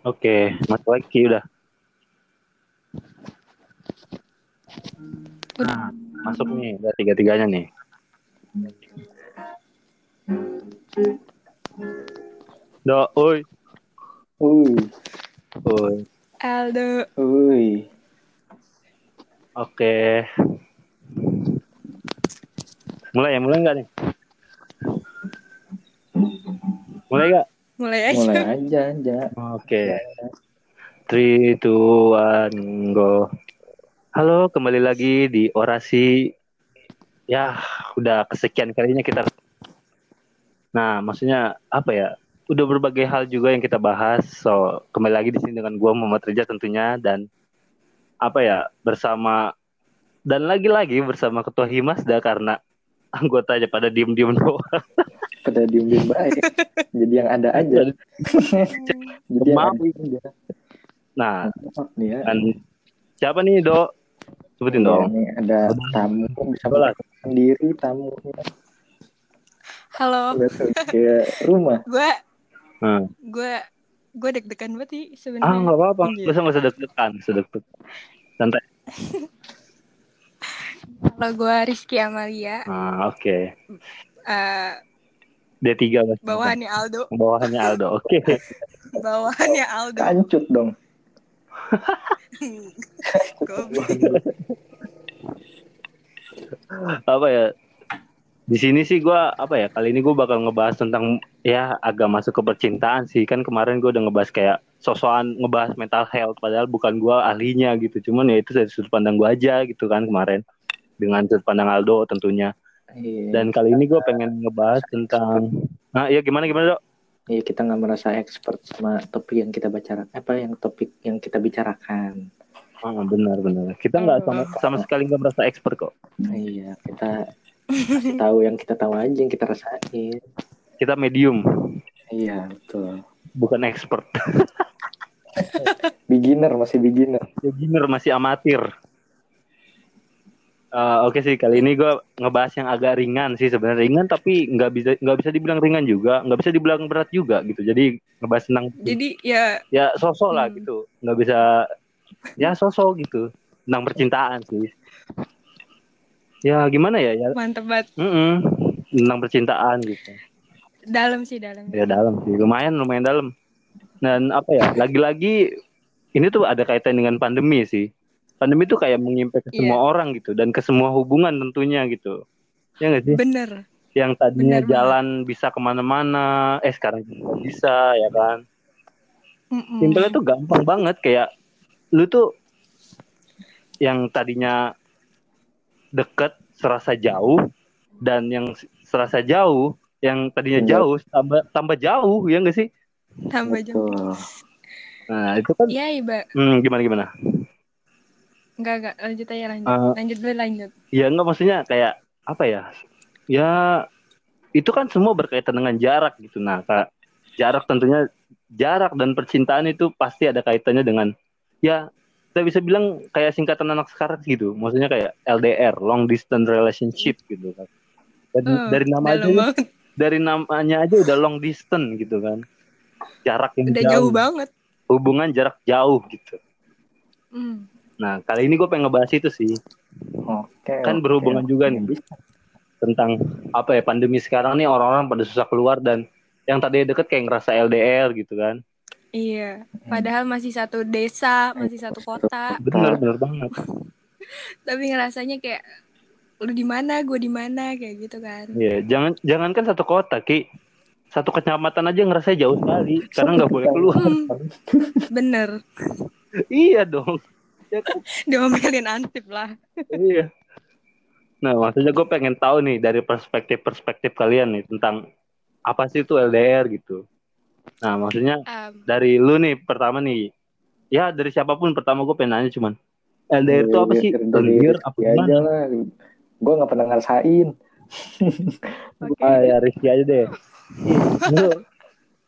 Oke, masuk lagi udah. Nah, masuk nih, udah tiga-tiganya nih. Do, oi, Uy, oi. Aldo. uy. Oke. Mulai ya, mulai nggak nih? Mulai nggak? Mulai aja. Mulai aja, aja. Oke. Three, two, one, go. Halo, kembali lagi di orasi. Ya, udah kesekian kalinya kita. Nah, maksudnya apa ya? Udah berbagai hal juga yang kita bahas. So, kembali lagi di sini dengan gua Muhammad Reja tentunya dan apa ya bersama dan lagi-lagi bersama Ketua Himas dah karena anggotanya pada diem-diem doang. Pada diem-diem baik. Jadi yang ada aja. Jadi yang Maaf. ada aja. Nah, ya. dan siapa nih, Dok? Sebutin Ya, dong. nih ada tamu bisa bergerak sendiri tamunya Halo. kayak rumah Gue Hmm. gue gue deg-degan banget sih Ah, sebenarnya. nggak apa-apa. Iya. Bisa nggak usah deg-degan, usah deg-degan. Santai. Kalau gue Rizky Amalia, Ah, oke. eh D3 Mas. bawahannya Aldo, Bawahannya Aldo. Oke. bawahannya Aldo. kancut dong apa ya? Di sini sih gua apa ya? Kali ini gua bakal ngebahas tentang ya agak masuk ke percintaan sih. Kan kemarin gua udah ngebahas kayak sosokan ngebahas mental health padahal bukan gua ahlinya gitu. Cuman ya itu dari sudut pandang gua aja gitu kan kemarin dengan sudut pandang Aldo tentunya. Iya. Dan kali ini gua pengen ngebahas tentang Nah, iya gimana gimana, Dok? Iya, kita nggak merasa expert sama topik yang kita bicarakan apa yang topik yang kita bicarakan Ah, benar benar. Kita nggak sama sama sekali nggak merasa expert kok. iya kita kasih tahu yang kita tahu aja yang kita rasain Kita medium, iya betul bukan expert. beginner masih beginner Beginner masih amatir. Eh, Oke sih kali ini gue ngebahas yang agak ringan sih sebenarnya. Ringan tapi nggak bisa nggak bisa dibilang ringan juga nggak bisa dibilang berat juga gitu. Jadi ngebahas tentang Jadi ya. Ya sosok lah Hmm. gitu. Nggak bisa ya sosok gitu. Tentang percintaan sih. Ya gimana ya? Ya. Mantep banget. mm-mm, tentang percintaan gitu. Dalam sih dalam. ya dalam sih. Lumayan lumayan dalam. Dan apa ya lagi-lagi ini tuh ada kaitan dengan pandemi sih pandemi tuh kayak mengimpact ke Iya. semua orang gitu dan ke semua hubungan tentunya gitu ya nggak sih Bener. yang tadinya Bener banget. jalan bisa ke mana-mana eh sekarang juga bisa ya kan Mm-mm. simpelnya tuh gampang banget kayak lu tuh yang tadinya deket serasa jauh dan yang serasa jauh yang tadinya Iya. jauh tambah tambah jauh ya nggak sih Tambah jauh. nah itu kan Iya, Iba. hmm, gimana gimana Enggak, enggak. Lanjut aja, lanjut. Eh, lanjut dulu, lanjut. ya nggak maksudnya kayak apa ya ya itu kan semua berkaitan dengan jarak gitu nah Kak, jarak tentunya jarak dan percintaan itu pasti ada kaitannya dengan ya kita bisa bilang kayak singkatan anak sekarang gitu maksudnya kayak LDR long distance relationship gitu kan dari, Eh, dari nama aja banget. dari namanya aja udah long distance gitu kan jarak yang Udah jauh, jauh banget. hubungan jarak jauh gitu Hmm. Nah kali ini gue pengen ngebahas itu sih oke Kan berhubungan oke. juga nih. bisa tentang apa ya pandemi sekarang nih orang-orang pada susah keluar dan yang tadi deket kayak ngerasa LDR gitu kan Iya. Padahal masih satu desa, masih satu kota. bener bener banget Tapi ngerasanya kayak lu di mana, gue di mana, kayak gitu kan. Iya jangan jangankan satu kota ki satu kecamatan aja ngerasa jauh sekali karena nggak boleh keluar Hmm. Bener. iya dong kan? Diomelin ansip lah. iya. Nah maksudnya gue pengen tahu nih dari perspektif perspektif kalian nih tentang apa sih itu LDR gitu. Nah maksudnya Um, dari lu nih pertama nih ya dari siapa pun pertama gue pengen nanya cuman LDR itu apa sih? LDR apa aja lah. Gue nggak pernah ngerasain. Oke. ah ya Rizky aja deh. Lu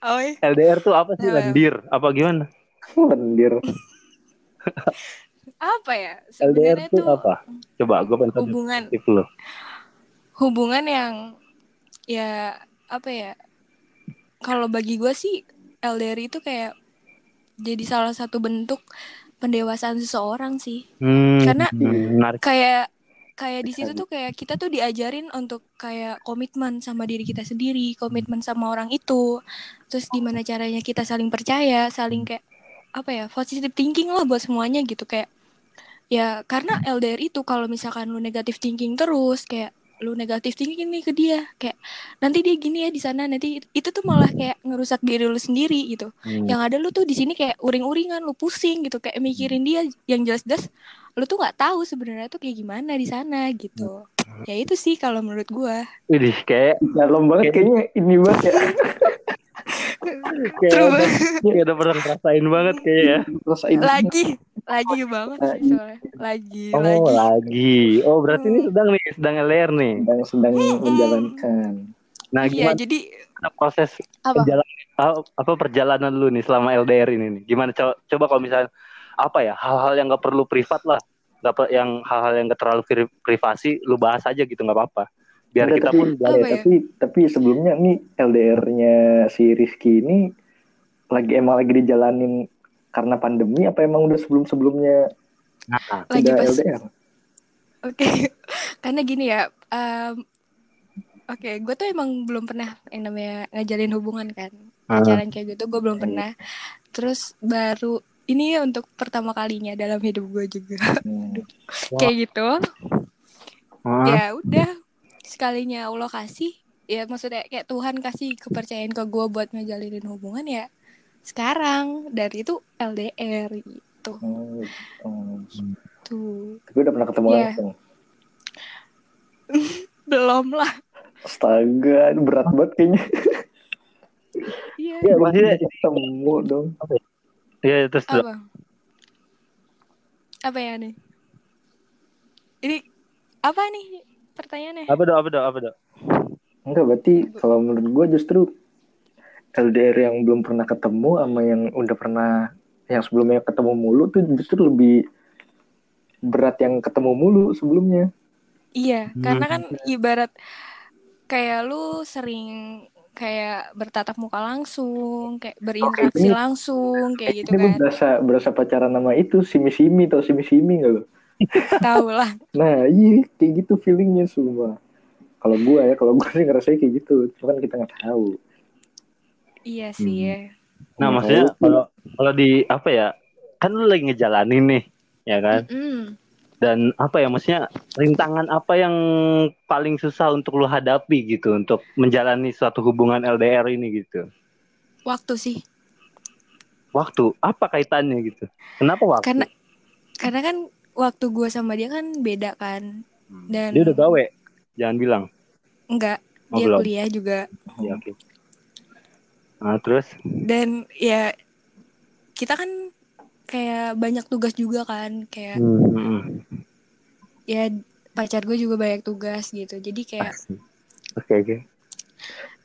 Oh, iya. LDR tuh apa sih? Lendir apa gimana? Lendir apa ya? LDR Sebenarnya tuh tuh apa coba gue pengen hubungan lu hubungan yang ya apa ya? Kalau bagi gue sih LDR itu kayak jadi salah satu bentuk pendewasaan seseorang sih. Hmm, Karena menarik. kayak kayak di situ tuh kayak kita tuh diajarin untuk kayak komitmen sama diri kita sendiri, komitmen sama orang itu. Terus gimana caranya kita saling percaya, saling kayak apa ya, positive thinking lah buat semuanya gitu kayak ya karena LDR itu kalau misalkan lu negatif thinking terus kayak lu negatif thinking nih ke dia kayak nanti dia gini ya di sana nanti itu tuh malah kayak ngerusak diri lu sendiri gitu Hmm. yang ada lu tuh di sini kayak uring-uringan lu pusing gitu kayak mikirin dia yang jelas-jelas lu tuh nggak tahu sebenarnya tuh kayak gimana di sana gitu ya itu sih kalau menurut gua Widih, kayak Dalam banget kayaknya ini banget ya. kayak True. udah, kayak udah pernah ngerasain banget kayak ya. Terus ini lagi lagi banget sih soalnya lagi Oh, lagi lagi. Oh, berarti ini sedang nih, sedang LDR nih. sedang sedang menjalankan. Nah, iya gimana jadi proses apa perjalanan apa perjalanan lu nih selama LDR ini nih? Gimana coba, coba kalau misalnya apa ya hal-hal yang nggak perlu privat lah, nggak per- yang hal-hal yang nggak terlalu pri- privasi, lu bahas aja gitu nggak apa-apa. Biar Enggak, kita tapi, pun eh, Apa ya? tapi tapi sebelumnya nih LDR-nya si Rizky ini lagi emang lagi dijalanin karena pandemi apa emang udah sebelum-sebelumnya nah, lagi udah pas LDR? Oke, karena gini ya. em, Oke, gue tuh emang belum pernah yang namanya ngajalin hubungan kan, Ah. pacaran kayak gitu. Gue belum Hmm. pernah. Terus baru ini untuk pertama kalinya dalam hidup gue juga Hmm. kayak gitu. ah, Ya udah, sekalinya Allah kasih, ya maksudnya kayak Tuhan kasih kepercayaan ke gue buat ngejalinin hubungan ya. Sekarang dari itu LDR gitu. Hmm, hmm. Tuh Tapi udah pernah ketemu Iya. langsung. belum lah. Astaga, berat banget kayaknya. Iya. Iya, maksudnya ketemu dong. Iya, terus terus. apa apa ya nih ini apa nih pertanyaannya apa dong, apa dong, apa dong? Enggak, berarti kalau menurut gua justru LDR yang belum pernah ketemu sama yang udah pernah yang sebelumnya ketemu mulu tuh justru lebih berat yang ketemu mulu sebelumnya. iya Hmm. karena kan ibarat kayak lu sering kayak bertatap muka langsung kayak berinteraksi ini- langsung kayak gitu Ini lu kan berasa berasa pacaran sama itu simi simi atau simi simi nggak lo? Tahu lah Nah iya kayak gitu feelingnya semua. Kalau gua ya, kalau gua sih ngerasain kayak gitu. Cuma kan kita nggak tahu. iya sih Hmm. ya Nah, Ya, maksudnya kalau- kalau di apa ya? Kan lu lagi ngejalanin nih, ya kan? Mm-mm. Dan apa ya maksudnya rintangan apa yang paling susah untuk lu hadapi gitu untuk menjalani suatu hubungan LDR ini gitu. waktu sih Waktu apa kaitannya gitu? Kenapa waktu? karena karena kan waktu gue sama dia kan beda kan dan Dia udah gawe, jangan bilang. enggak Oh, dia belum. kuliah juga Ya, oke. Nah, terus dan ya kita kan kayak banyak tugas juga kan kayak Hmm, hmm, hmm. ya pacar gue juga banyak tugas gitu jadi kayak Oke, oke.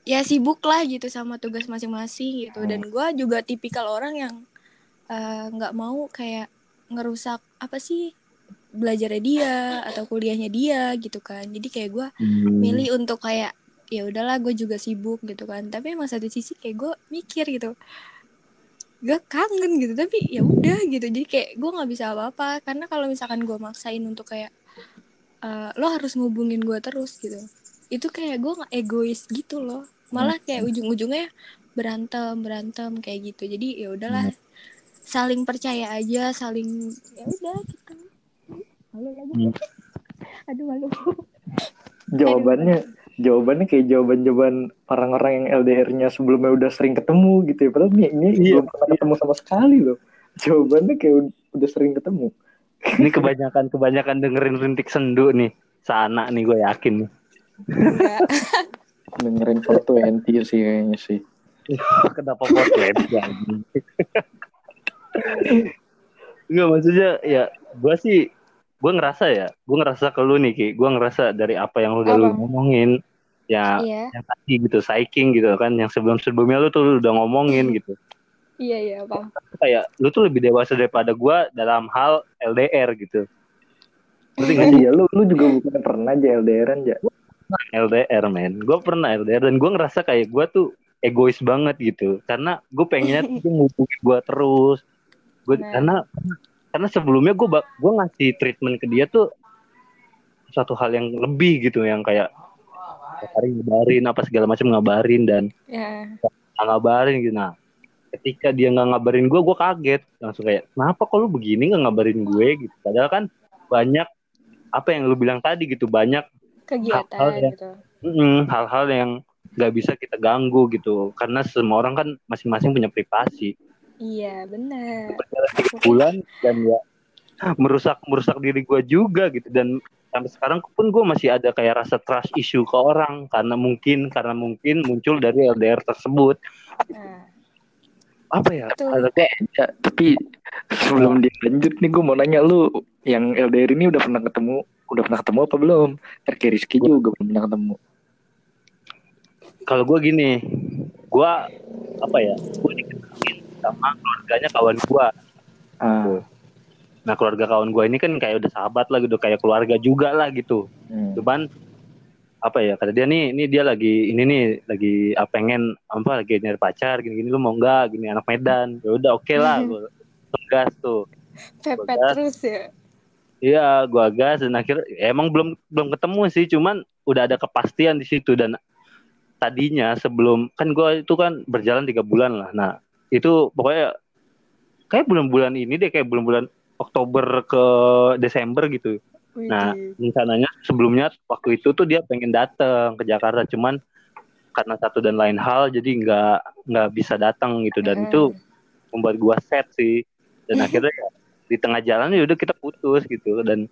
ya sibuk lah gitu sama tugas masing-masing gitu Hmm. dan gue juga tipikal orang yang eh, nggak mau kayak ngerusak apa sih belajarnya dia atau kuliahnya dia gitu kan. Jadi kayak gue Hmm. milih untuk kayak ya udahlah gue juga sibuk gitu kan. Tapi emang satu sisi kayak gue mikir gitu gue kangen gitu tapi ya udah gitu. Jadi kayak gue nggak bisa apa-apa. Karena kalau misalkan gue maksain untuk kayak eh, lo harus ngubungin gue terus gitu. Itu kayak gue nggak egois gitu loh. Malah kayak ujung-ujungnya berantem berantem kayak gitu. Jadi ya udahlah saling percaya aja saling ya udah gitu malu lagi Hmm. aduh malu Jawabannya jawabannya kayak jawaban-jawaban orang-orang yang LDR-nya sebelumnya udah sering ketemu gitu ya. Padahal ini, ini Iya, belum pernah ketemu sama sekali loh. Jawabannya kayak ud- udah sering ketemu. Ini kebanyakan kebanyakan dengerin rintik sendu nih. Sana nih gue yakin nih. Dengerin foto NT sih kayaknya sih. Kenapa podcast ya? Enggak maksudnya ya gue sih gue ngerasa ya gue ngerasa ke lu nih Ki. Gue ngerasa dari apa yang lu udah lu ngomongin ya Iya, yang tadi gitu psyching gitu kan yang sebelum sebelumnya lu tuh udah ngomongin gitu. Iya, iya, Bang. kayak lu tuh lebih dewasa daripada gue dalam hal LDR gitu. Ngerti nggak sih? Iya, lu lu juga bukan pernah aja LDRan ya. LDR men. Gue pernah LDR dan gue ngerasa kayak gue tuh egois banget gitu. Karena gue pengennya tuh ngubungin gue terus gue Benar. karena karena sebelumnya gue gue ngasih treatment ke dia tuh suatu hal yang lebih gitu yang kayak hari ngabarin apa segala macam ngabarin dan nggak ngabarin gitu nah ketika dia nggak ngabarin gue gue kaget langsung kayak kenapa kok lu begini nggak ngabarin gue gitu padahal kan banyak apa yang lu bilang tadi gitu banyak Kegiatan Hal-hal ya. gitu. mm, hal-hal yang nggak bisa kita ganggu gitu karena semua orang kan masing-masing punya privasi Iya, benar. berjalan tiga bulan dan ya merusak merusak diri gue juga gitu dan sampai sekarang pun gue masih ada kayak rasa trust issue ke orang karena mungkin karena mungkin muncul dari LDR tersebut Nah, apa ya Tuh. ada kayak Ya, tapi sebelum dilanjut nih gue mau nanya lu yang LDR ini udah pernah ketemu udah pernah ketemu apa belum? RK Rizky juga belum pernah ketemu. kalau gue gini gue apa ya gue sama keluarganya kawan gue Ah, nah keluarga kawan gue ini kan kayak udah sahabat lah gitu kayak keluarga juga lah gitu. Hmm. cuman apa ya kata dia nih ini dia lagi ini nih lagi ah, pengen apa lagi nyari pacar gini gini lu mau nggak? Gini anak Medan. Ya udah oke lah gue tegas tuh. Pepet terus ya. iya gua gas dan akhir ya emang belum belum ketemu sih cuman udah ada kepastian di situ dan tadinya sebelum kan gua itu kan berjalan tiga bulan lah. Nah itu pokoknya kayak bulan-bulan ini deh kayak bulan-bulan Oktober ke Desember gitu. Nah, Widih. rencananya sebelumnya waktu itu tuh dia pengen datang ke Jakarta, cuman karena satu dan lain hal jadi nggak nggak bisa datang gitu. Dan Mm. itu membuat gua set sih. Dan akhirnya ya, di tengah jalan ya udah kita putus gitu. Dan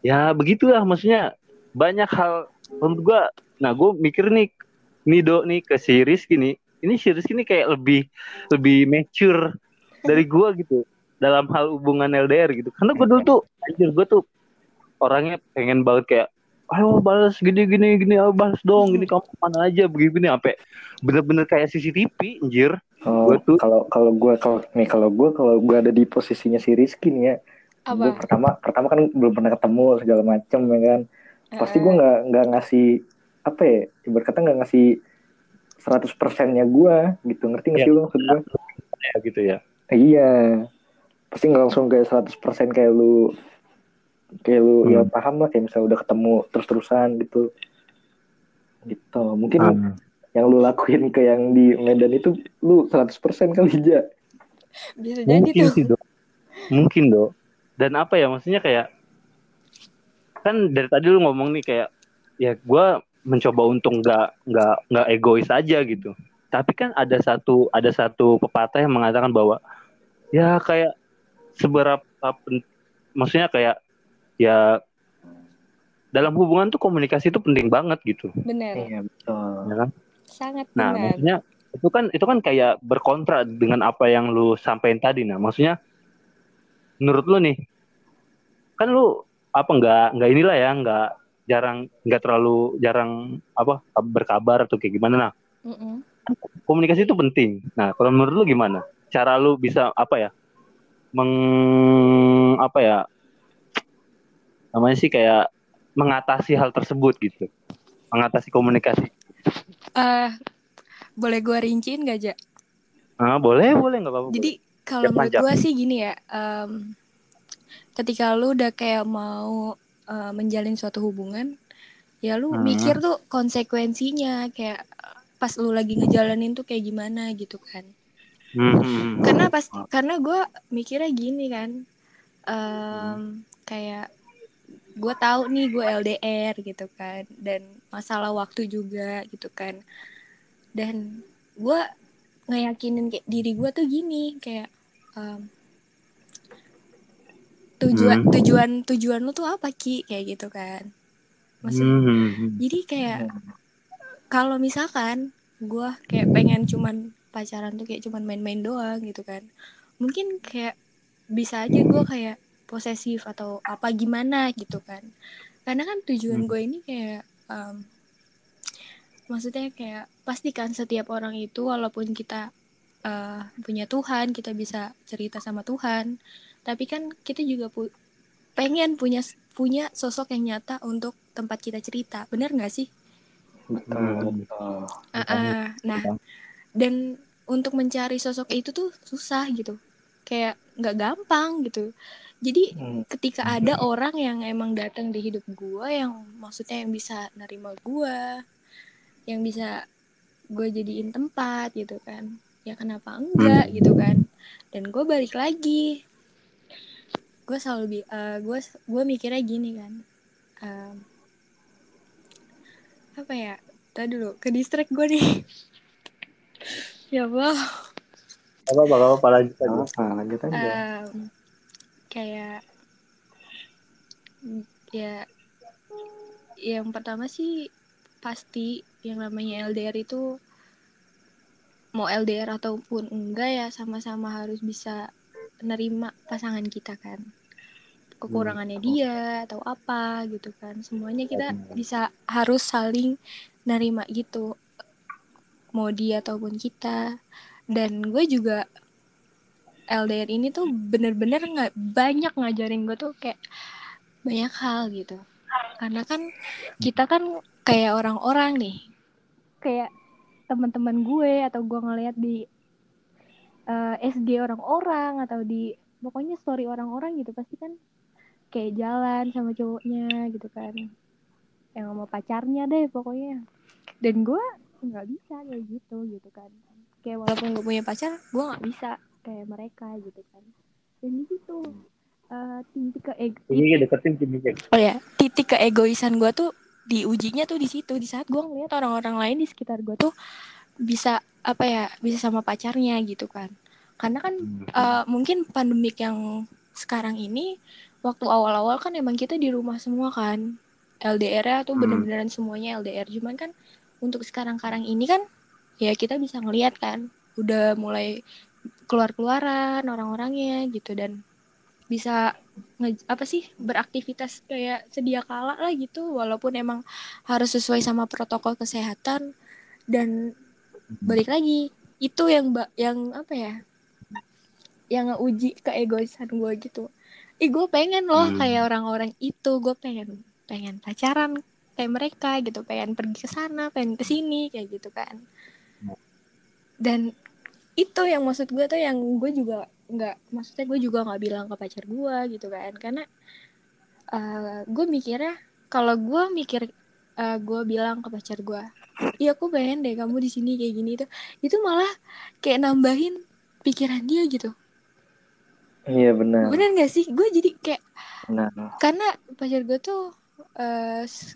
ya begitulah maksudnya banyak hal menurut gua. Nah gua mikir nih nih do nih ke si Rizky nih ini si Rizky nih kayak lebih lebih mature dari gua gitu dalam hal hubungan LDR gitu karena gua dulu tuh anjir gua tuh orangnya pengen banget kayak ayo balas gini gini gini ayo balas dong gini kamu mana aja begini begini sampai bener-bener kayak CCTV anjir Oh, Gua tuh- kalau kalau gue kalau nih kalau gue kalau gue ada di posisinya si Rizky nih ya, gue Apa? pertama pertama kan belum pernah ketemu segala macem ya kan. Pasti gue nggak nggak ngasih apa ya, ibarat kata nggak ngasih 100 persennya gue gitu, ngerti nggak Iya. sih lu maksud gue? ya gitu ya Iya, pasti nggak langsung kayak 100 persen kayak lu kayak lu Hmm. ya paham lah kayak misalnya udah ketemu terus-terusan gitu. Gitu. Mungkin Hmm. yang lu lakuin ke yang di Medan itu lu 100% kali aja. Bisa jadi mungkin tuh. sih dok mungkin dok dan apa ya maksudnya kayak kan dari tadi lu ngomong nih kayak ya gua mencoba untuk nggak nggak nggak egois aja gitu tapi kan ada satu ada satu pepatah yang mengatakan bahwa ya kayak seberapa maksudnya kayak ya dalam hubungan tuh komunikasi itu penting banget gitu Benar. Iya betul. ya kan Sangat Nah, benar. maksudnya itu kan itu kan kayak berkontra dengan apa yang lu sampaikan tadi. Nah, maksudnya menurut lu nih, kan lu apa nggak nggak inilah ya nggak jarang nggak terlalu jarang apa berkabar atau kayak gimana? Nah, Mm-mm. komunikasi itu penting. Nah, kalau menurut lu gimana? Cara lu bisa apa ya? Meng apa ya? Namanya sih kayak mengatasi hal tersebut gitu. Mengatasi komunikasi. Eh, boleh gue rinciin gak, Ja? Ah, boleh, boleh nggak apa-apa. Jadi kalau menurut gue sih gini ya, em, ketika lu udah kayak mau eh, menjalin suatu hubungan, ya lu Hmm. mikir tuh konsekuensinya kayak pas lu lagi ngejalanin tuh kayak gimana gitu kan. Hmm. Karena pas karena gue mikirnya gini kan, em, kayak gue tahu nih gue LDR gitu kan, dan masalah waktu juga gitu kan, dan gue ngeyakinin kayak diri gue tuh gini kayak em, tujuan Hmm. tujuan tujuan lu tuh apa ki kayak gitu kan maksud Hmm. jadi kayak kalau misalkan gue kayak pengen cuman pacaran tuh kayak cuman main-main doang gitu kan mungkin kayak bisa aja gue kayak posesif atau apa gimana gitu kan karena kan tujuan Hmm. gue ini kayak em, maksudnya kayak pastikan setiap orang itu walaupun kita eh, punya Tuhan kita bisa cerita sama Tuhan tapi kan kita juga pu- pengen punya punya sosok yang nyata untuk tempat kita cerita benar nggak sih Betul, Hmm. betul. Ah, ah. nah dan untuk mencari sosok itu tuh susah gitu kayak nggak gampang gitu jadi Hmm. ketika ada orang yang emang datang di hidup gue yang maksudnya yang bisa nerima gue yang bisa gue jadiin tempat gitu kan ya kenapa enggak gitu kan dan gue balik lagi gue selalu bi eh, gue gue mikirnya gini kan Em, apa ya tadi dulu ke distrik gue nih ya Allah Apa apa apa lanjut aja. Apa, lanjut aja. Em, kayak ya yang pertama sih pasti yang namanya LDR itu mau LDR ataupun enggak ya sama-sama harus bisa nerima pasangan kita kan kekurangannya dia atau apa gitu kan. Semuanya kita benar. bisa harus saling nerima gitu mau dia ataupun kita. Dan gue juga LDR ini tuh bener-bener nggak banyak ngajarin gue tuh kayak banyak hal gitu. Karena kan kita kan kayak orang-orang nih. Kayak teman-teman gue atau gue ngeliat di eh, SG orang-orang atau di pokoknya story orang-orang gitu pasti kan kayak jalan sama cowoknya gitu kan. Yang sama pacarnya deh pokoknya. Dan gue nggak bisa kayak gitu gitu kan. Kayak walaupun gue punya pacar gue nggak bisa kayak mereka gitu kan. Dan di situ eh, titik ke ego Ini deketin sini oh ya titik keegoisan gue tuh diujinya tuh di situ. Di saat gue ngeliat orang-orang lain di sekitar gue tuh bisa apa ya bisa sama pacarnya gitu kan. Karena kan eh, mungkin pandemik yang sekarang ini waktu awal-awal kan emang kita di rumah semua kan. LDR-nya tuh Hmm. bener-beneran semuanya LDR cuman kan untuk sekarang-karang ini kan ya kita bisa ngeliat kan udah mulai keluar-keluaran orang-orangnya gitu dan bisa nge- apa sih beraktivitas kayak sedia kala lah gitu. Walaupun emang harus sesuai sama protokol kesehatan dan balik lagi itu yang yang apa ya yang ngeuji keegoisan gue gitu ih gue pengen loh Hmm. kayak orang-orang itu. Gue pengen pengen pacaran kayak mereka gitu. Pengen pergi ke sana pengen ke sini kayak gitu kan. Dan itu yang maksud gue tuh yang gue juga nggak maksudnya gue juga nggak bilang ke pacar gue gitu kan. Karena eh, gue mikirnya kalau gue mikir eh, gue bilang ke pacar gue iya aku pengen deh kamu di sini kayak gini tuh itu malah kayak nambahin pikiran dia gitu Iya benar. bener gak sih gue jadi kayak Benar. karena pacar gue tuh s-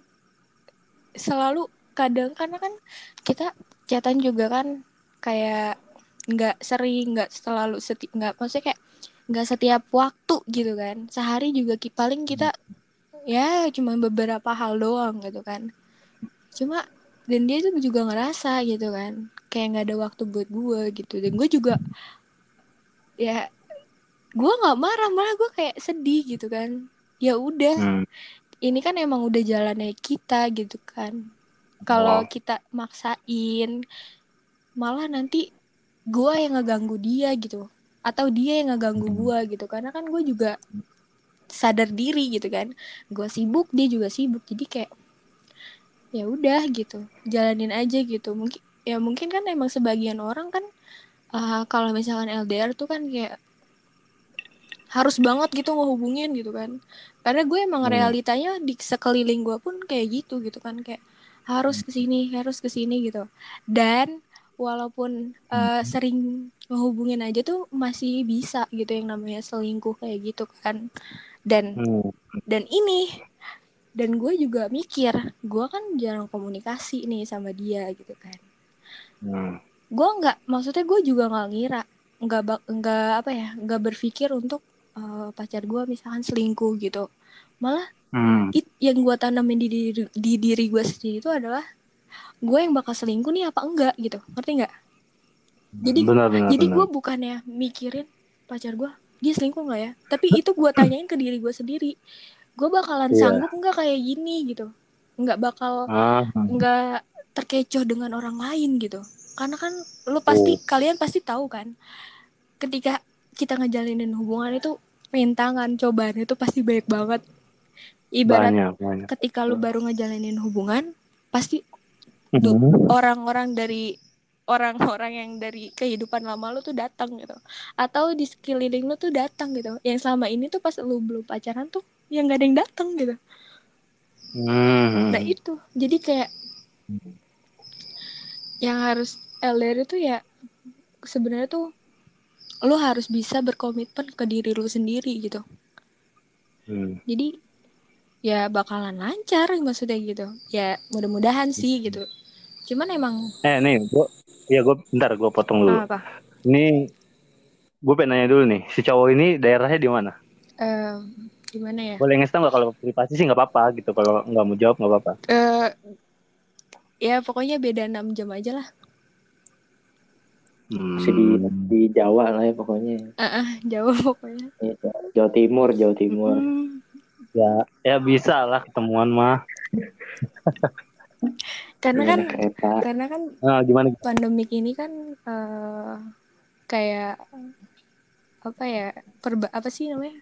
selalu kadang karena kan kita chatan juga kan kayak nggak sering nggak selalu seti nggak maksudnya kayak nggak setiap waktu gitu kan sehari juga ki- paling kita ya cuma beberapa hal doang gitu kan cuma dan dia tuh juga ngerasa gitu kan kayak nggak ada waktu buat gue gitu dan gue juga ya gue nggak marah malah gue kayak sedih gitu kan. Ya udah Hmm. ini kan emang udah jalannya kita gitu kan. Kalau Oh. kita maksain malah nanti gua yang ngeganggu dia gitu. Atau dia yang ngeganggu Hmm. gua gitu. Karena kan gue juga sadar diri gitu kan. Gue sibuk dia juga sibuk. Jadi kayak ya udah gitu. Jalanin aja gitu. Mungkin ya mungkin kan emang sebagian orang kan eh, kalau misalkan LDR tuh kan kayak harus banget gitu ngehubungin gitu kan karena gue emang Hmm. realitanya di sekeliling gue pun kayak gitu gitu kan kayak harus ke sini harus ke sini gitu dan walaupun eh, sering ngehubungin aja tuh masih bisa gitu yang namanya selingkuh kayak gitu kan dan Hmm. dan ini dan gue juga mikir gue kan jarang komunikasi nih sama dia gitu kan Hmm. gue nggak maksudnya gue juga nggak ngira nggak nggak apa ya nggak berpikir untuk eh, pacar gue misalkan selingkuh gitu. Malah Hmm. it, yang gue tanamin di diri di diri gue sendiri itu adalah gue yang bakal selingkuh nih apa enggak gitu. Ngerti nggak jadi benar benar jadi gue bukannya mikirin pacar gue dia selingkuh nggak ya? Tapi itu gue tanyain ke diri gue sendiri. Gue bakalan Iya. sanggup nggak kayak gini gitu? Nggak bakal Ah, nggak terkecoh dengan orang lain gitu. Karena kan lu pasti Oh. kalian pasti tahu kan ketika kita ngejalinin hubungan itu rintangan cobaan itu pasti banyak banget ibarat banyak banyak. ketika lu baru ngejalanin hubungan pasti Du- Hmm. orang-orang dari orang-orang yang dari kehidupan lama lu tuh datang gitu atau di sekeliling lu tuh datang gitu yang selama ini tuh pas lu belum pacaran tuh yang gak ada yang datang gitu Hmm. nah itu jadi kayak yang harus LDR itu ya sebenarnya tuh lu harus bisa berkomitmen ke diri lu sendiri gitu Hmm. jadi ya bakalan lancar maksudnya gitu ya mudah-mudahan sih gitu cuman emang Eh nih, gua ya gue bentar gue potong dulu. apa Ini gue pengen nanya dulu nih, si cowok ini daerahnya di mana? eh, gimana ya Boleh ngasih tau nggak kalau privasi sih nggak apa-apa gitu. Kalau nggak mau jawab nggak apa-apa. eh ya pokoknya beda 6 jam aja lah Hmm. Masih di, di Jawa lah ya pokoknya. Ah, ah, jauh pokoknya Iya, Jawa Timur, Jawa Timur. Hmm, Ya, ya bisa lah ketemuan mah. karena kan kereta. karena kan Nah, gimana? pandemik ini kan eh, kayak apa ya perba apa sih namanya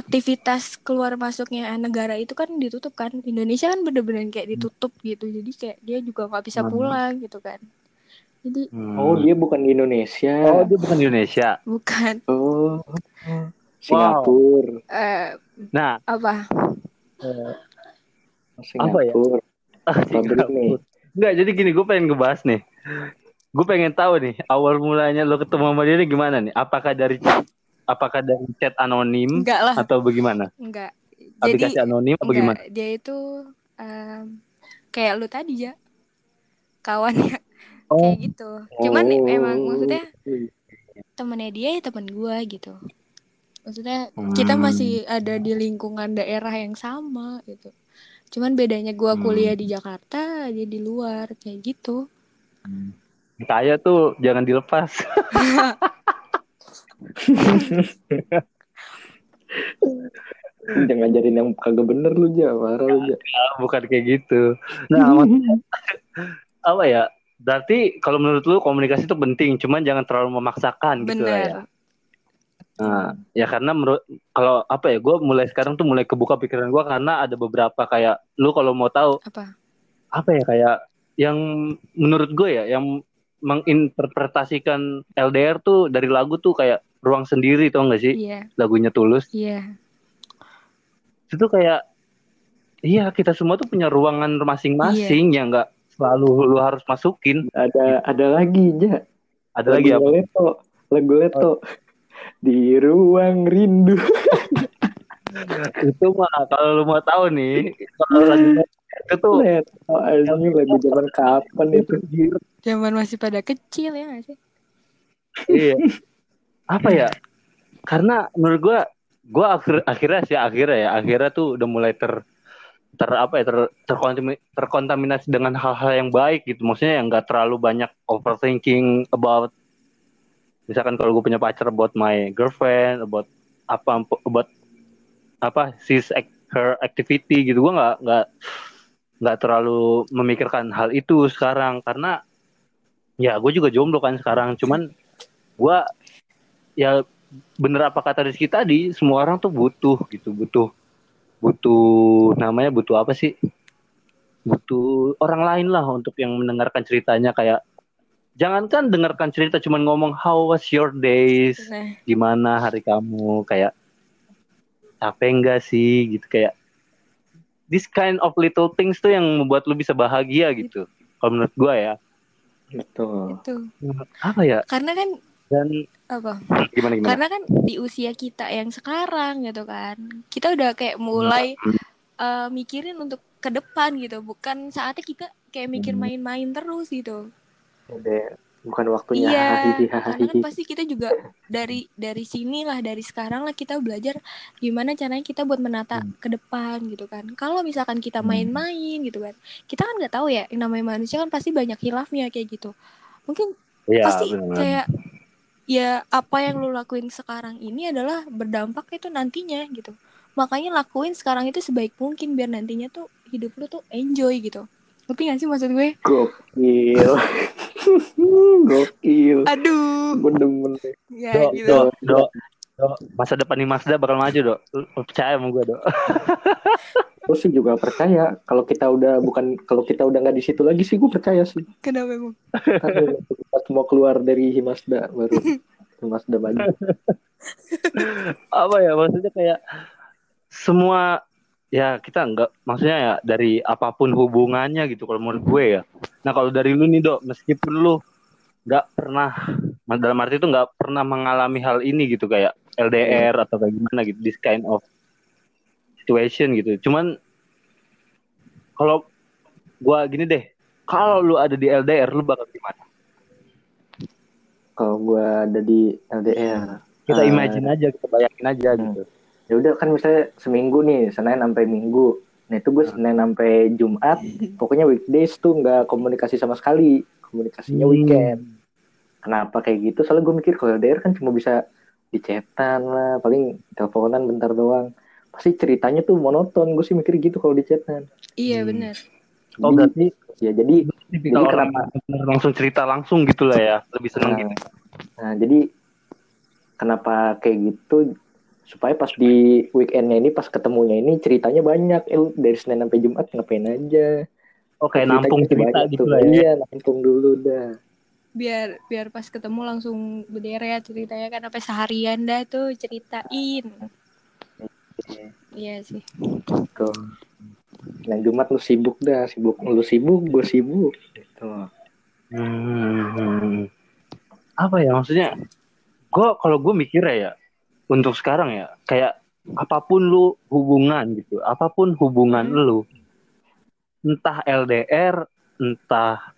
aktivitas keluar masuknya negara itu kan ditutup kan Indonesia kan bener-bener kayak ditutup gitu jadi kayak dia juga nggak bisa Hmm. pulang gitu kan jadi Hmm. Oh, dia bukan di Indonesia. Oh, dia bukan di Indonesia. bukan Oh. Singapura. eh, Nah, apa eh, Singapura. ah, Pabrik nih. Enggak, jadi gini, gue pengen ngebahas nih. Gue pengen tahu nih, awal mulanya lo ketemu sama dia ini gimana nih? Apakah dari apakah dari chat anonim enggak lah atau bagaimana? enggak Aplikasi jadi anonim atau enggak gimana? dia itu em, kayak lu tadi ya kawannya Oh, kayak gitu cuman Oh. emang maksudnya temennya dia ya temen gua gitu maksudnya kita Hmm. masih ada di lingkungan daerah yang sama gitu cuman bedanya gua Hmm. kuliah di Jakarta dia di luar kayak gitu kaya tuh jangan dilepas. Jangan ngajarin yang kagak bener lu aja, marah lu aja. Bukan kayak gitu. Nah, maksudnya apa ya? Berarti kalau menurut lu komunikasi itu penting, cuman jangan terlalu memaksakan gitu lah ya. bener. Nah, ya karena menurut kalau apa ya, gue mulai sekarang tuh mulai kebuka pikiran gue karena ada beberapa kayak lu kalau mau tahu apa? Apa ya kayak yang menurut gue ya yang menginterpretasikan LDR tuh dari lagu tuh kayak ruang sendiri tau gak sih? Iya. Lagunya tulus. Iya. Itu kayak iya kita semua tuh punya ruangan masing-masing yang nggak selalu lu harus masukin Ada ada lagi, Ja. ada lagi apa Leto. Lagu Leto. Di ruang rindu. itu mah kalau lu mau tahu nih kalau lagu itu tuh Leto anjing lagu zaman kapan itu? zaman masih pada kecil ya nggak sih iya apa ya karena menurut gua gua akhir akhirnya sih akhirnya ya akhirnya tuh udah mulai ter ter apa ya ter terkontami- terkontaminasi dengan hal-hal yang baik gitu. Maksudnya yang nggak terlalu banyak overthinking about misalkan kalau gue punya pacar about my girlfriend about apa about apa sis her activity gitu. Gue nggak nggak nggak terlalu memikirkan hal itu sekarang. Karena ya gue juga jomblo kan sekarang. Cuman gue ya bener apa kata Rizky tadi semua orang tuh butuh gitu butuh butuh namanya butuh apa sih? Butuh orang lain lah untuk yang mendengarkan ceritanya kayak jangankan dengarkan cerita cuman ngomong how was your days? Nah. Gimana hari kamu kayak capek enggak sih? Gitu kayak this kind of little things tuh yang membuat lu bisa bahagia gitu. Kalau menurut gua ya. Betul. itu. Apa ya? Karena kan dan apa? Gimana gimana? Karena kan di usia kita yang sekarang gitu kan kita udah kayak mulai eh, mikirin untuk ke depan gitu. Bukan saatnya kita kayak mikir Hmm. main-main terus gitu. Udah bukan waktunya. Iya karena kan pasti kita juga dari dari sinilah dari sekarang lah kita belajar gimana caranya kita buat menata Hmm. ke depan gitu kan. Kalau misalkan kita main-main gitu kan kita kan nggak tahu ya yang namanya manusia kan pasti banyak hilafnya kayak gitu. Mungkin Iya, pasti benar. kayak ya apa yang lu lakuin sekarang ini adalah berdampak itu nantinya gitu makanya lakuin sekarang itu sebaik mungkin biar nantinya tuh hidup lu tuh enjoy gitu ngerti gak sih maksud gue Gokil. Gokil. aduh demen. ya do, gitu do, do, do. masa depan nih Mazda bakal maju do Lu percaya sama gue do Gue sih juga percaya kalau kita udah bukan kalau kita udah nggak di situ lagi sih gue percaya sih. Kenapa emang? Pas mau keluar dari Himasda baru Himasda maju. apa ya maksudnya kayak semua ya kita nggak maksudnya ya dari apa pun hubungannya gitu kalau menurut gue ya nah kalau dari lu nih dok meskipun lu nggak pernah dalam arti itu nggak pernah mengalami hal ini gitu kayak LDR atau kayak gimana gitu this kind of situation gitu cuman kalau gua gini deh kalau lu ada di LDR lu bakal gimana Kalau gue ada di LDR, kita Ah. imagine aja kita bayangin aja Hmm. gitu ya udah kan misalnya seminggu nih Senin sampai Minggu. Nah itu gue Senin sampai Jumat, pokoknya weekdays tuh nggak komunikasi sama sekali, komunikasinya Hmm. weekend. Kenapa kayak gitu? Soalnya gue mikir kalau LDR kan cuma bisa dicetan lah, paling teleponan bentar doang. Pasti ceritanya tuh monoton. Gue sih mikir gitu kalau dicetan. Iya Hmm. benar. oh berarti Ya jadi, Jadi orang yang langsung cerita langsung gitu lah ya lebih seneng Nah, gitu nah jadi kenapa kayak gitu? Supaya pas di weekendnya ini, pas ketemunya ini ceritanya banyak. Eh, dari Senin sampai Jumat ngapain aja? oh kayak Ceritanya nampung cerita banyak gitu lah ya Iya, nampung dulu dah. Biar biar pas ketemu langsung berderet ceritanya kan sampai seharian dah tuh ceritain. Iya sih. Tuh. Nah Jumat lu sibuk dah, sibuk lu sibuk, gue sibuk. Gitu. Hmm. Apa ya maksudnya? Gue kalau gue mikir ya untuk sekarang ya kayak apa pun lu hubungan gitu, apa pun hubungan Hmm. lu, entah LDR, entah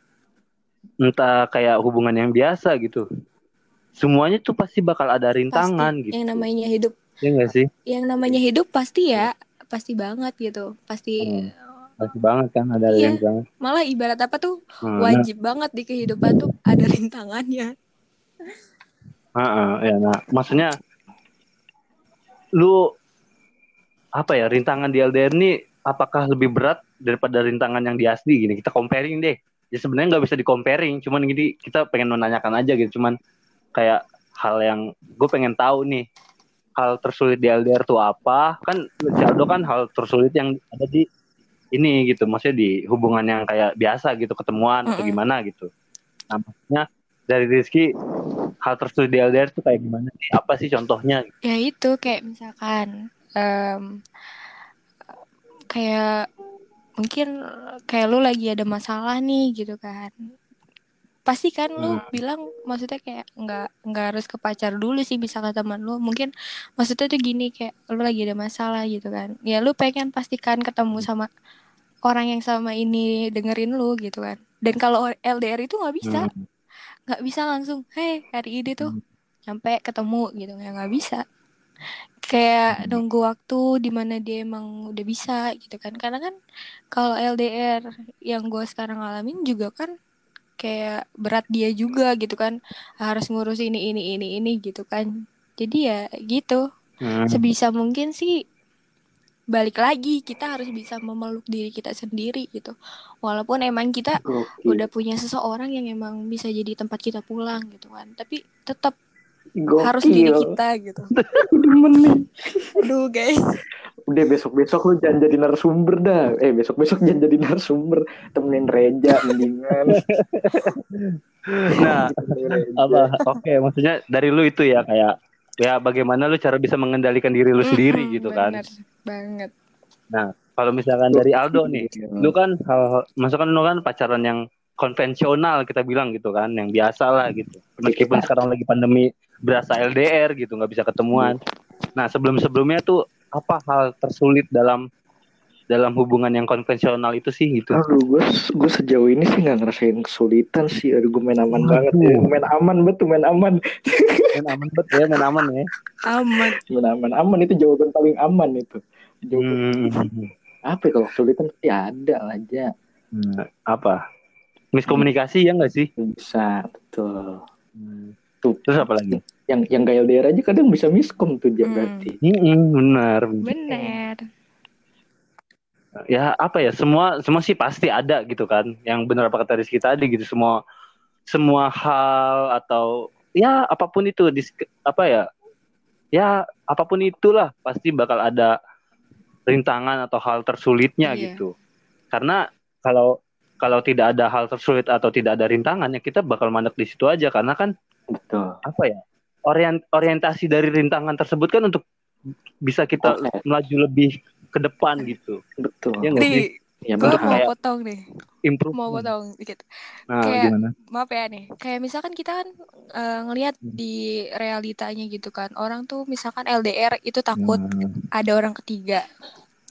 entah kayak hubungan yang biasa gitu, semuanya tuh pasti bakal ada rintangan Pasti gitu. yang namanya hidup, Ya nggak sih? yang namanya hidup pasti ya, pasti banget gitu. Pasti Hmm. Pasti banget kan ada Iya. rintangan. malah ibarat apa tuh Hmm, nah, wajib banget di kehidupan tuh ada rintangannya. Heeh, ya nah maksudnya lu apa ya rintangan di LDR ini apakah lebih berat daripada rintangan yang di asli gini kita comparing deh ya sebenarnya nggak bisa di comparing cuman gini kita pengen menanyakan aja gitu cuman kayak hal yang gue pengen tahu nih hal tersulit di LDR tuh apa kan Aldo kan hal tersulit yang ada di ini gitu maksudnya di hubungan yang kayak biasa gitu ketemuan atau Mm-mm. gimana gitu nah maksudnya dari Rizky hal tersulit di LDR tuh kayak gimana sih apa sih contohnya Ya itu kayak misalkan em, kayak mungkin kayak lu lagi ada masalah nih gitu kan. Pasti kan lu Hmm. bilang maksudnya kayak nggak nggak harus ke pacar dulu sih bisa ke teman lu. Mungkin maksudnya tuh gini kayak lu lagi ada masalah gitu kan. Ya lu pengen pastikan ketemu sama orang yang sama ini dengerin lu gitu kan. Dan kalau LDR itu nggak bisa, Hmm. nggak bisa langsung, hey hari ini tuh sampai ketemu gitu ya nggak bisa kayak nunggu waktu di mana dia emang udah bisa gitu kan karena kan kalau LDR yang gue sekarang ngalamin juga kan kayak berat dia juga gitu kan. Harus ngurus ini ini ini ini gitu kan. Jadi ya gitu. Hmm. sebisa mungkin sih balik lagi kita harus bisa memeluk diri kita sendiri gitu. Walaupun emang kita Gokil. udah punya seseorang yang emang bisa jadi tempat kita pulang gitu kan. Tapi tetap Gokil. harus diri kita gitu. Aduh guys Udah besok-besok lu jangan jadi narasumber dah. Eh besok-besok jangan jadi narasumber. Temenin Reja mendingan. nah apa? Oke maksudnya dari lu itu ya kayak ya bagaimana lu cara bisa mengendalikan diri lu sendiri gitu kan? bener banget. Kalau misalkan dari Aldo nih lu kan hal maksudnya lu kan pacaran yang konvensional kita bilang gitu kan yang biasa lah gitu. Meskipun sekarang lagi pandemi berasa LDR gitu nggak bisa ketemuan. Nah sebelum sebelumnya tuh apa hal tersulit dalam dalam hubungan yang konvensional itu sih gitu Aduh, gue gue sejauh ini sih nggak ngerasain kesulitan sih. Aduh, gue main aman Waduh. banget ya. Main aman betul, main aman, main aman bet ya main aman ya amat main aman, aman itu jawaban paling aman itu. Jawaban Hmm, apa ya, kalau kesulitan pasti ada aja. Nah, apa miskomunikasi ya nggak sih Bisa, betul. Tuh. terus apa lagi Yang yang gaya LDR aja kadang bisa miskom tuh dia Hmm. berarti. Mm-mm, benar bener ya apa ya semua semua sih pasti ada gitu kan yang benar apa kata Rizky tadi gitu semua semua hal atau ya apa pun itu dis, apa ya ya apa pun itulah pasti bakal ada rintangan atau hal tersulitnya Iya. gitu. Karena kalau kalau tidak ada hal tersulit atau tidak ada rintangan ya kita bakal mandek di situ aja karena kan Betul. apa ya orient orientasi dari rintangan tersebut kan untuk bisa kita Oke. melaju lebih ke depan gitu. Betul. ya Nih, Ya gue mau kayak- potong nih, improve. Mau potong dikit. nah kayak- gimana? Maaf ya nih, kayak misalkan kita kan eh, ngelihat di realitanya gitu kan, orang tuh misalkan LDR itu takut Hmm, ada orang ketiga,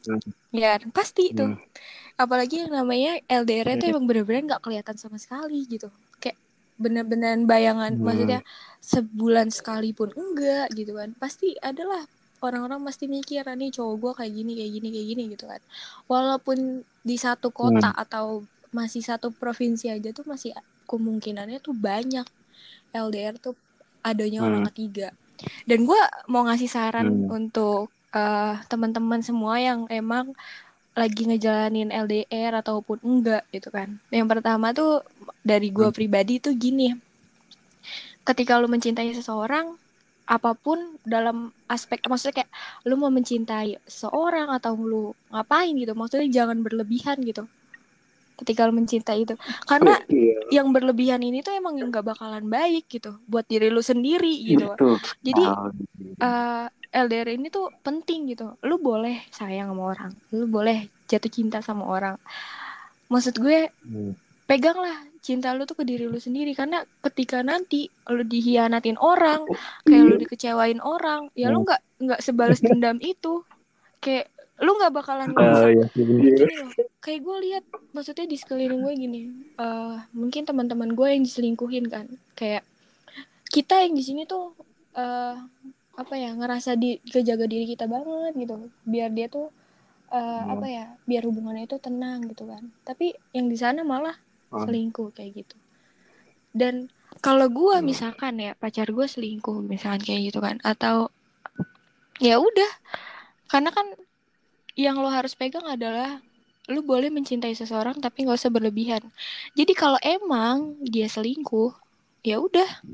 Hmm. ya pasti itu. Hmm. Apalagi yang namanya LDR itu emang bener-bener nggak kelihatan sama sekali gitu, bener-bener bayangan, Hmm. maksudnya sebulan sekali pun enggak gitu kan, pasti adalah orang-orang pasti mikir "Ah, nih cowok gue kayak gini kayak gini kayak gini gitu kan walaupun di satu kota atau masih satu provinsi aja tuh masih kemungkinannya tuh banyak LDR tuh adanya orang Hmm. ketiga dan gue mau ngasih saran Hmm. untuk eh, teman-teman semua yang emang lagi ngejalanin LDR ataupun enggak gitu kan. Yang pertama tuh dari gue Hmm. pribadi tuh gini. Ketika lu mencintai seseorang apa pun dalam aspek maksudnya kayak lu mau mencintai seseorang atau lu ngapain gitu maksudnya jangan berlebihan gitu ketika lu mencintai itu karena Iya. yang berlebihan ini tuh emang nggak bakalan baik gitu buat diri lu sendiri gitu Betul. jadi Ah, eh, LDR ini tuh penting gitu lu boleh sayang sama orang lu boleh jatuh cinta sama orang maksud gue Hmm. peganglah cinta lu tuh ke diri lu sendiri karena ketika nanti lu dihianatin orang kayak lu dikecewain orang ya lu Hmm. nggak nggak sebalas dendam itu kayak lu nggak bakalan ngerasa ya kayak gue lihat maksudnya di sekeliling gue gini eh mungkin teman-teman gue yang diselingkuhin kan. Kayak kita yang di sini tuh eh apa ya ngerasa di kejaga diri kita banget gitu. Biar dia tuh eh Hmm. apa ya biar hubungannya itu tenang gitu kan. Tapi yang di sana malah Hmm. selingkuh kayak gitu. Dan kalau gue Hmm. misalkan ya pacar gue selingkuh misalkan kayak gitu kan atau ya udah. Karena kan yang lo harus pegang adalah lu boleh mencintai seseorang tapi nggak usah berlebihan. Jadi kalau emang dia selingkuh ya udah.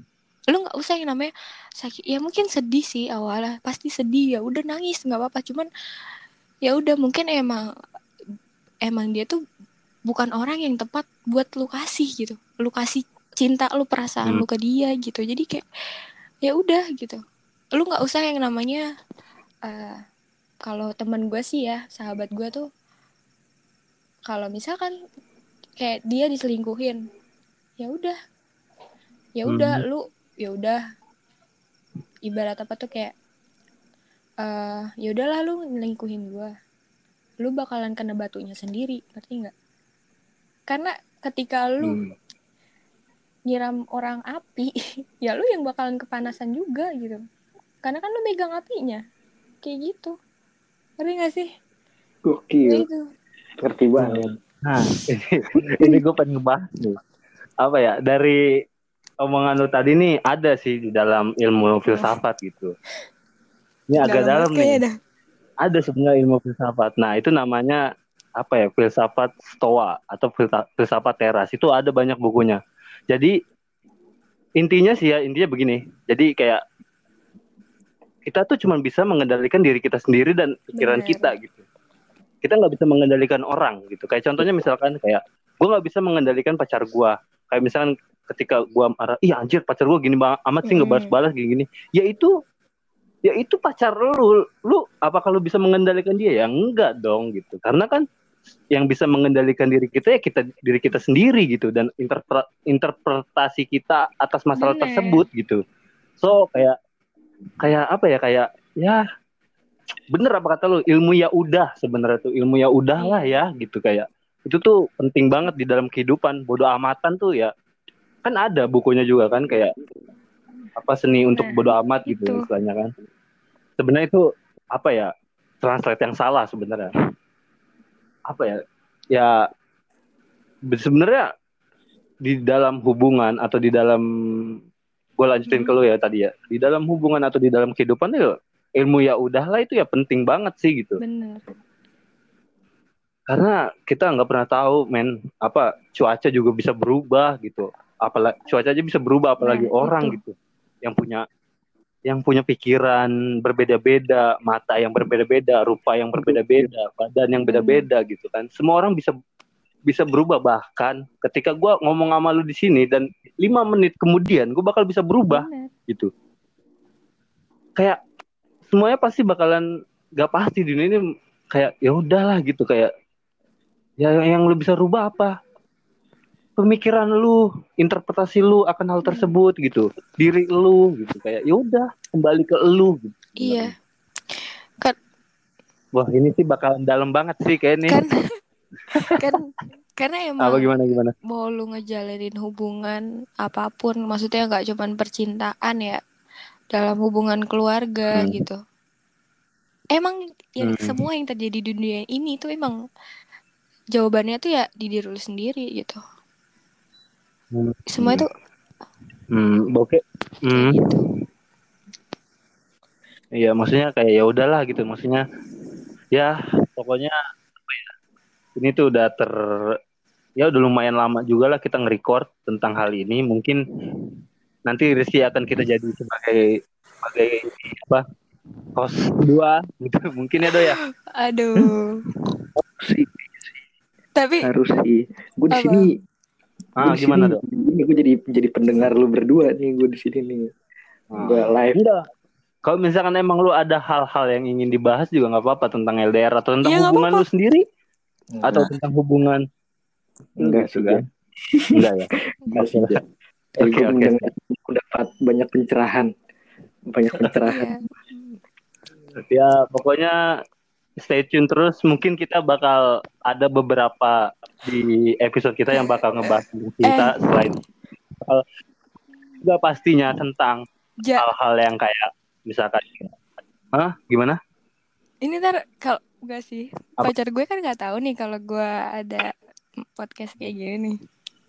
Lu nggak usah yang namanya sakit ya mungkin sedih sih awalnya pasti sedih ya udah nangis nggak apa-apa. Cuman ya udah mungkin emang emang dia tuh bukan orang yang tepat buat lu kasih gitu. Lu kasih cinta lu perasaan Hmm. lu ke dia gitu. Jadi kayak ya udah gitu. Lu nggak usah yang namanya eh, kalau teman gue sih ya sahabat gue tuh kalau misalkan kayak dia diselingkuhin ya udah. Ya udah lu ya udah. Ibarat apa tuh kayak eh ya udahlah lu nyelingkuhin gue lu bakalan kena batunya sendiri ngerti nggak? Karena ketika lu Hmm. nyiram orang api ya lu yang bakalan kepanasan juga gitu. Karena kan lu megang apinya. Kayak gitu ngerti gak sih Gokil. itu Ngerti banget. Nah, ini, ini gue pengen ngebahas nih. Apa ya, dari omongan lu tadi nih ada sih di dalam ilmu filsafat gitu. Ini agak dalam kayaknya nih. dah. Ada sebenarnya ilmu filsafat. Nah, itu namanya apa ya? Filsafat Stoa atau filsa- filsafat teras. Itu ada banyak bukunya. Jadi intinya sih ya, intinya begini. Jadi kayak kita tuh cuma bisa mengendalikan diri kita sendiri dan pikiran Bener. kita gitu. Kita nggak bisa mengendalikan orang gitu. Kayak contohnya misalkan kayak gue nggak bisa mengendalikan pacar gue. Kayak misalkan ketika gue marah, iya anjir pacar gue gini banget amat sih Hmm. ngebalas-balas gini-gini. Ya itu ya itu pacar lu lu apa kalau bisa mengendalikan dia ya enggak dong gitu karena kan yang bisa mengendalikan diri kita ya kita diri kita sendiri gitu dan interpre- interpretasi kita atas masalah Bener. tersebut gitu so kayak kayak apa ya kayak ya bener apa kata lu ilmu ya udah sebenarnya tuh ilmu ya udah lah ya gitu kayak itu tuh penting banget di dalam kehidupan bodoh amatan tuh ya kan ada bukunya juga kan kayak apa seni untuk Nah, bodoh amat gitu itu. istilahnya kan sebenarnya itu apa ya translate yang salah sebenarnya apa ya ya be- sebenarnya di dalam hubungan atau di dalam gue lanjutin ke Hmm. lu ya tadi ya. Di dalam hubungan atau di dalam kehidupan itu ilmu ya udahlah itu ya penting banget sih gitu. Bener. Karena kita nggak pernah tahu men apa cuaca juga bisa berubah gitu. Apalagi cuaca aja bisa berubah apalagi Nah, orang itu. gitu. Yang punya yang punya pikiran berbeda-beda, mata yang berbeda-beda, rupa yang berbeda-beda, badan yang beda-beda gitu kan. Semua orang bisa bisa berubah bahkan. Ketika gue ngomong sama lu di sini dan lima menit kemudian gue bakal bisa berubah Bener. gitu. Kayak semuanya pasti bakalan gak pasti di dunia ini kayak ya udahlah gitu kayak ya yang lu bisa rubah apa pemikiran lu interpretasi lu akan hal tersebut gitu diri lu gitu kayak ya udah kembali ke lu gitu. Iya. wah ini sih bakalan dalam banget sih kayak ini Kan kan karena emang apa gimana gimana mau lu ngejalanin hubungan apa pun maksudnya nggak cuman percintaan ya dalam hubungan keluarga Hmm. gitu emang ya Hmm. semua yang terjadi di dunia ini tuh emang jawabannya tuh ya di diri lu sendiri gitu Hmm. semua itu hmm oke hmm. gitu iya maksudnya kayak ya udahlah gitu maksudnya ya pokoknya ya, ini tuh udah ter ya udah lumayan lama juga lah kita nge-record tentang hal ini. Mungkin nanti Rizky akan kita jadi sebagai sebagai apa host dua gitu. Mungkin ya do ya? Aduh. Sih. Tapi harus sih. Gue di Apa? sini. Ah gimana do ini gue jadi jadi pendengar lu berdua nih gue di sini nih. Gue live. Enggak. Kalau misalkan emang lu ada hal-hal yang ingin dibahas juga nggak apa-apa tentang LDR atau tentang nggak hubungan apa-apa. lu sendiri atau tentang hubungan enggak sih Gitu kan? Jan. enggak ya enggak Oke, oke. aku dapat banyak pencerahan banyak pencerahan ya, ya pokoknya stay tune terus mungkin kita bakal ada beberapa di episode kita yang bakal ngebahas tentang cinta selain juga pastinya tentang ja hal-hal yang kayak misalkan Hah? Gimana? ini ntar kalau enggak sih Apa? pacar gue kan nggak tahu nih kalau gue ada podcast kayak gini nih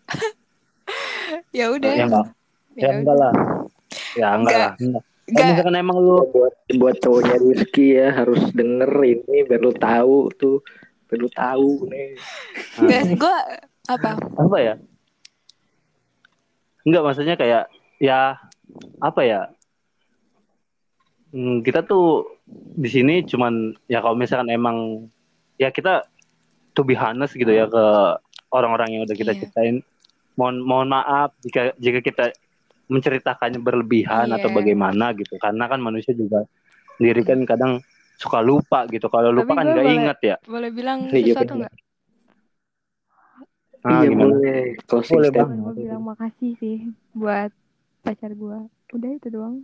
ya udah Ya enggak. Ya enggak lah. Ya enggak Enggak. lah. Enggak. Kalau Enggak. misalkan emang lu buat buat cowoknya Rizky ya harus denger ini biar lu tahu tuh biar lu tahu nih Enggak, gue apa apa ya? Enggak maksudnya kayak ya apa ya? Hmm, kita tuh di sini cuman ya kalau misalkan emang ya kita to be honest gitu ya ke orang-orang yang udah kita Iya. ceritain. Mohon mohon maaf jika jika kita menceritakannya berlebihan Iya. atau bagaimana gitu. Karena kan manusia juga sendiri kan kadang suka lupa gitu. Kalau lupa Tapi kan gue nggak inget ya. boleh bilang Iya, sesuatu nggak Ah, iya gimana? boleh closing Boleh statement gue bilang makasih sih buat pacar gue udah itu doang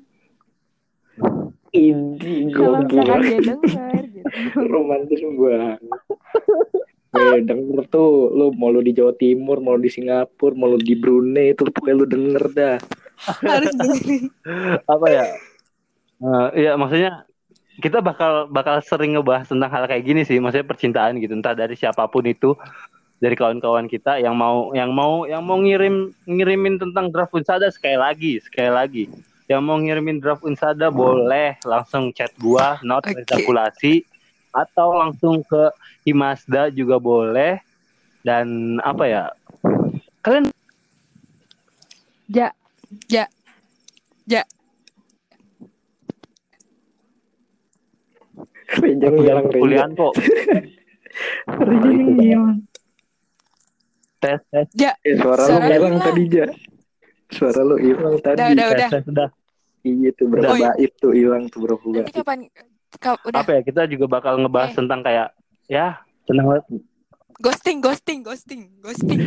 ini kalau misalkan dia denger gitu romantis banget Eh, denger tuh lu mau lu di Jawa Timur, mau lu di Singapura, mau lu di Brunei itu pokoknya lu denger dah. harus dengerin apa ya? Eh, iya maksudnya kita bakal bakal sering ngebahas tentang hal kayak gini sih, maksudnya percintaan gitu, entah dari siapa pun itu, dari kawan-kawan kita yang mau yang mau yang mau ngirim ngirimin tentang draft unsada sekali lagi, sekali lagi. Yang mau ngirimin draft unsada boleh langsung chat gua, not ejakulasi atau langsung ke Himasda juga boleh. Dan apa ya? Kalian ja ja ja kuliah hilang perkuliahan Rejang. kok. Rejang hilang. Tes tes ja Eh, suara, Suara lu hilang tadi ja. Suara lu hilang tadi. udah udah tes udah. Iya tuh berapa Oh, iya. tuh hilang tuh berapa nanti kapan udah. Apa ya kita juga bakal ngebahas Eh. tentang kayak ya tentang ghosting ghosting ghosting ghosting.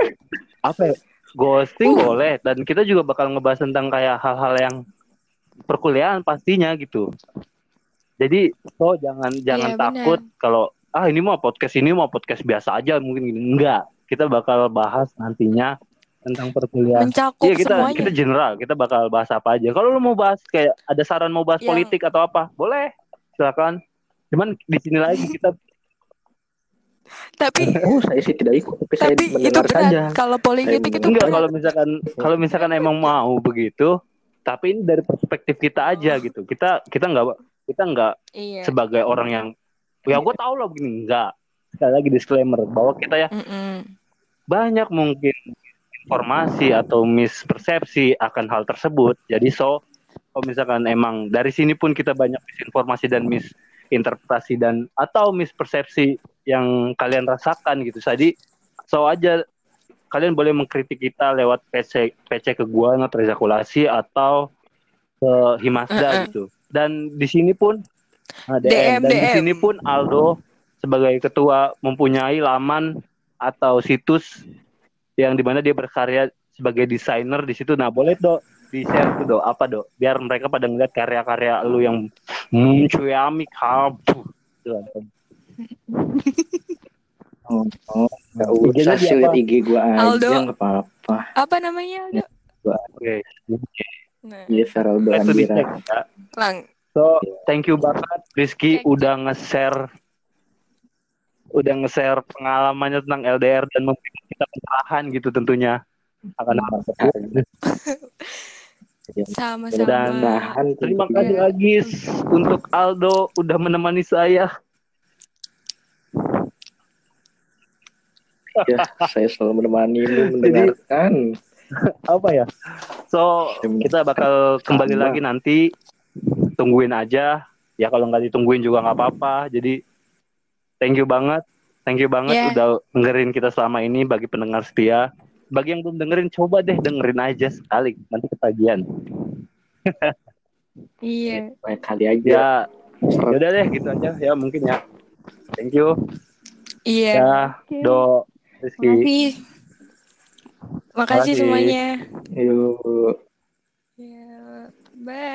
Apa ya? Ghosting Uh. boleh dan kita juga bakal ngebahas tentang kayak hal-hal yang perkuliahan pastinya gitu. Jadi oh jangan jangan Iya, benar. takut kalau ah ini mau podcast ini mau podcast biasa aja mungkin gini. Enggak. Kita bakal bahas nantinya tentang perkuliahan. Mencakup Iya kita semuanya. kita general kita bakal bahas apa aja. Kalau lu mau bahas kayak ada saran mau bahas Yang- politik atau apa boleh silakan. Cuman di sini lagi kita tapi Oh saya sih tidak ikut, tapi, saya tapi itu mendengar benar. saja. kalau politik itu enggak kalau misalkan kalau misalkan emang mau begitu tapi ini dari perspektif kita aja gitu. Kita kita nggak kita nggak iya. sebagai orang yang ya gue tau lah begini enggak sekali lagi disclaimer bahwa kita ya Mm-mm. banyak mungkin informasi atau mispersepsi akan hal tersebut. Jadi so kalau misalkan emang dari sini pun kita banyak misinformasi dan misinterpretasi dan atau mispersepsi yang kalian rasakan gitu. Jadi so aja kalian boleh mengkritik kita lewat PC PC ke gua Rezakulasi atau ke Himasda Uh-uh. gitu. Dan di sini pun nah, DM, dan di DM. sini pun Aldo sebagai ketua mempunyai laman atau situs yang di mana dia berkarya sebagai desainer di situ. Nah, boleh dok di share tuh dok apa dok biar mereka pada ngeliat karya-karya lu yang muncuyami kabu. Oh, oh nggak IG-nya usah apa? IG gue aja Aldo. nggak apa-apa. Apa namanya? Aldo? Oke. Nah, Iya Feraldo Itu Andira. dicek ya. lang. So, thank you banget Rizky udah nge-share udah nge-share pengalamannya tentang LDR dan memberikan kita pencerahan gitu tentunya akan tersebut. Sama-sama. Dan Terima kasih lagi untuk Aldo udah menemani saya. ya, saya selalu menemani mendengarkan. Apa ya? So, kita bakal kembali Sama. lagi nanti. Tungguin aja. Ya kalau nggak ditungguin juga nggak apa-apa. Jadi thank you banget. Thank you banget Yeah. udah dengerin kita selama ini bagi pendengar setia. Bagi yang belum dengerin coba deh dengerin aja sekali. Nanti ketagihan. Iya. Banyak kali aja. Ya, yaudah deh gitu aja ya mungkin ya. Thank you. Iya. Ya, Oke. Do, Rizky. Makasih. Makasih semuanya. Yuk. Ya, bye.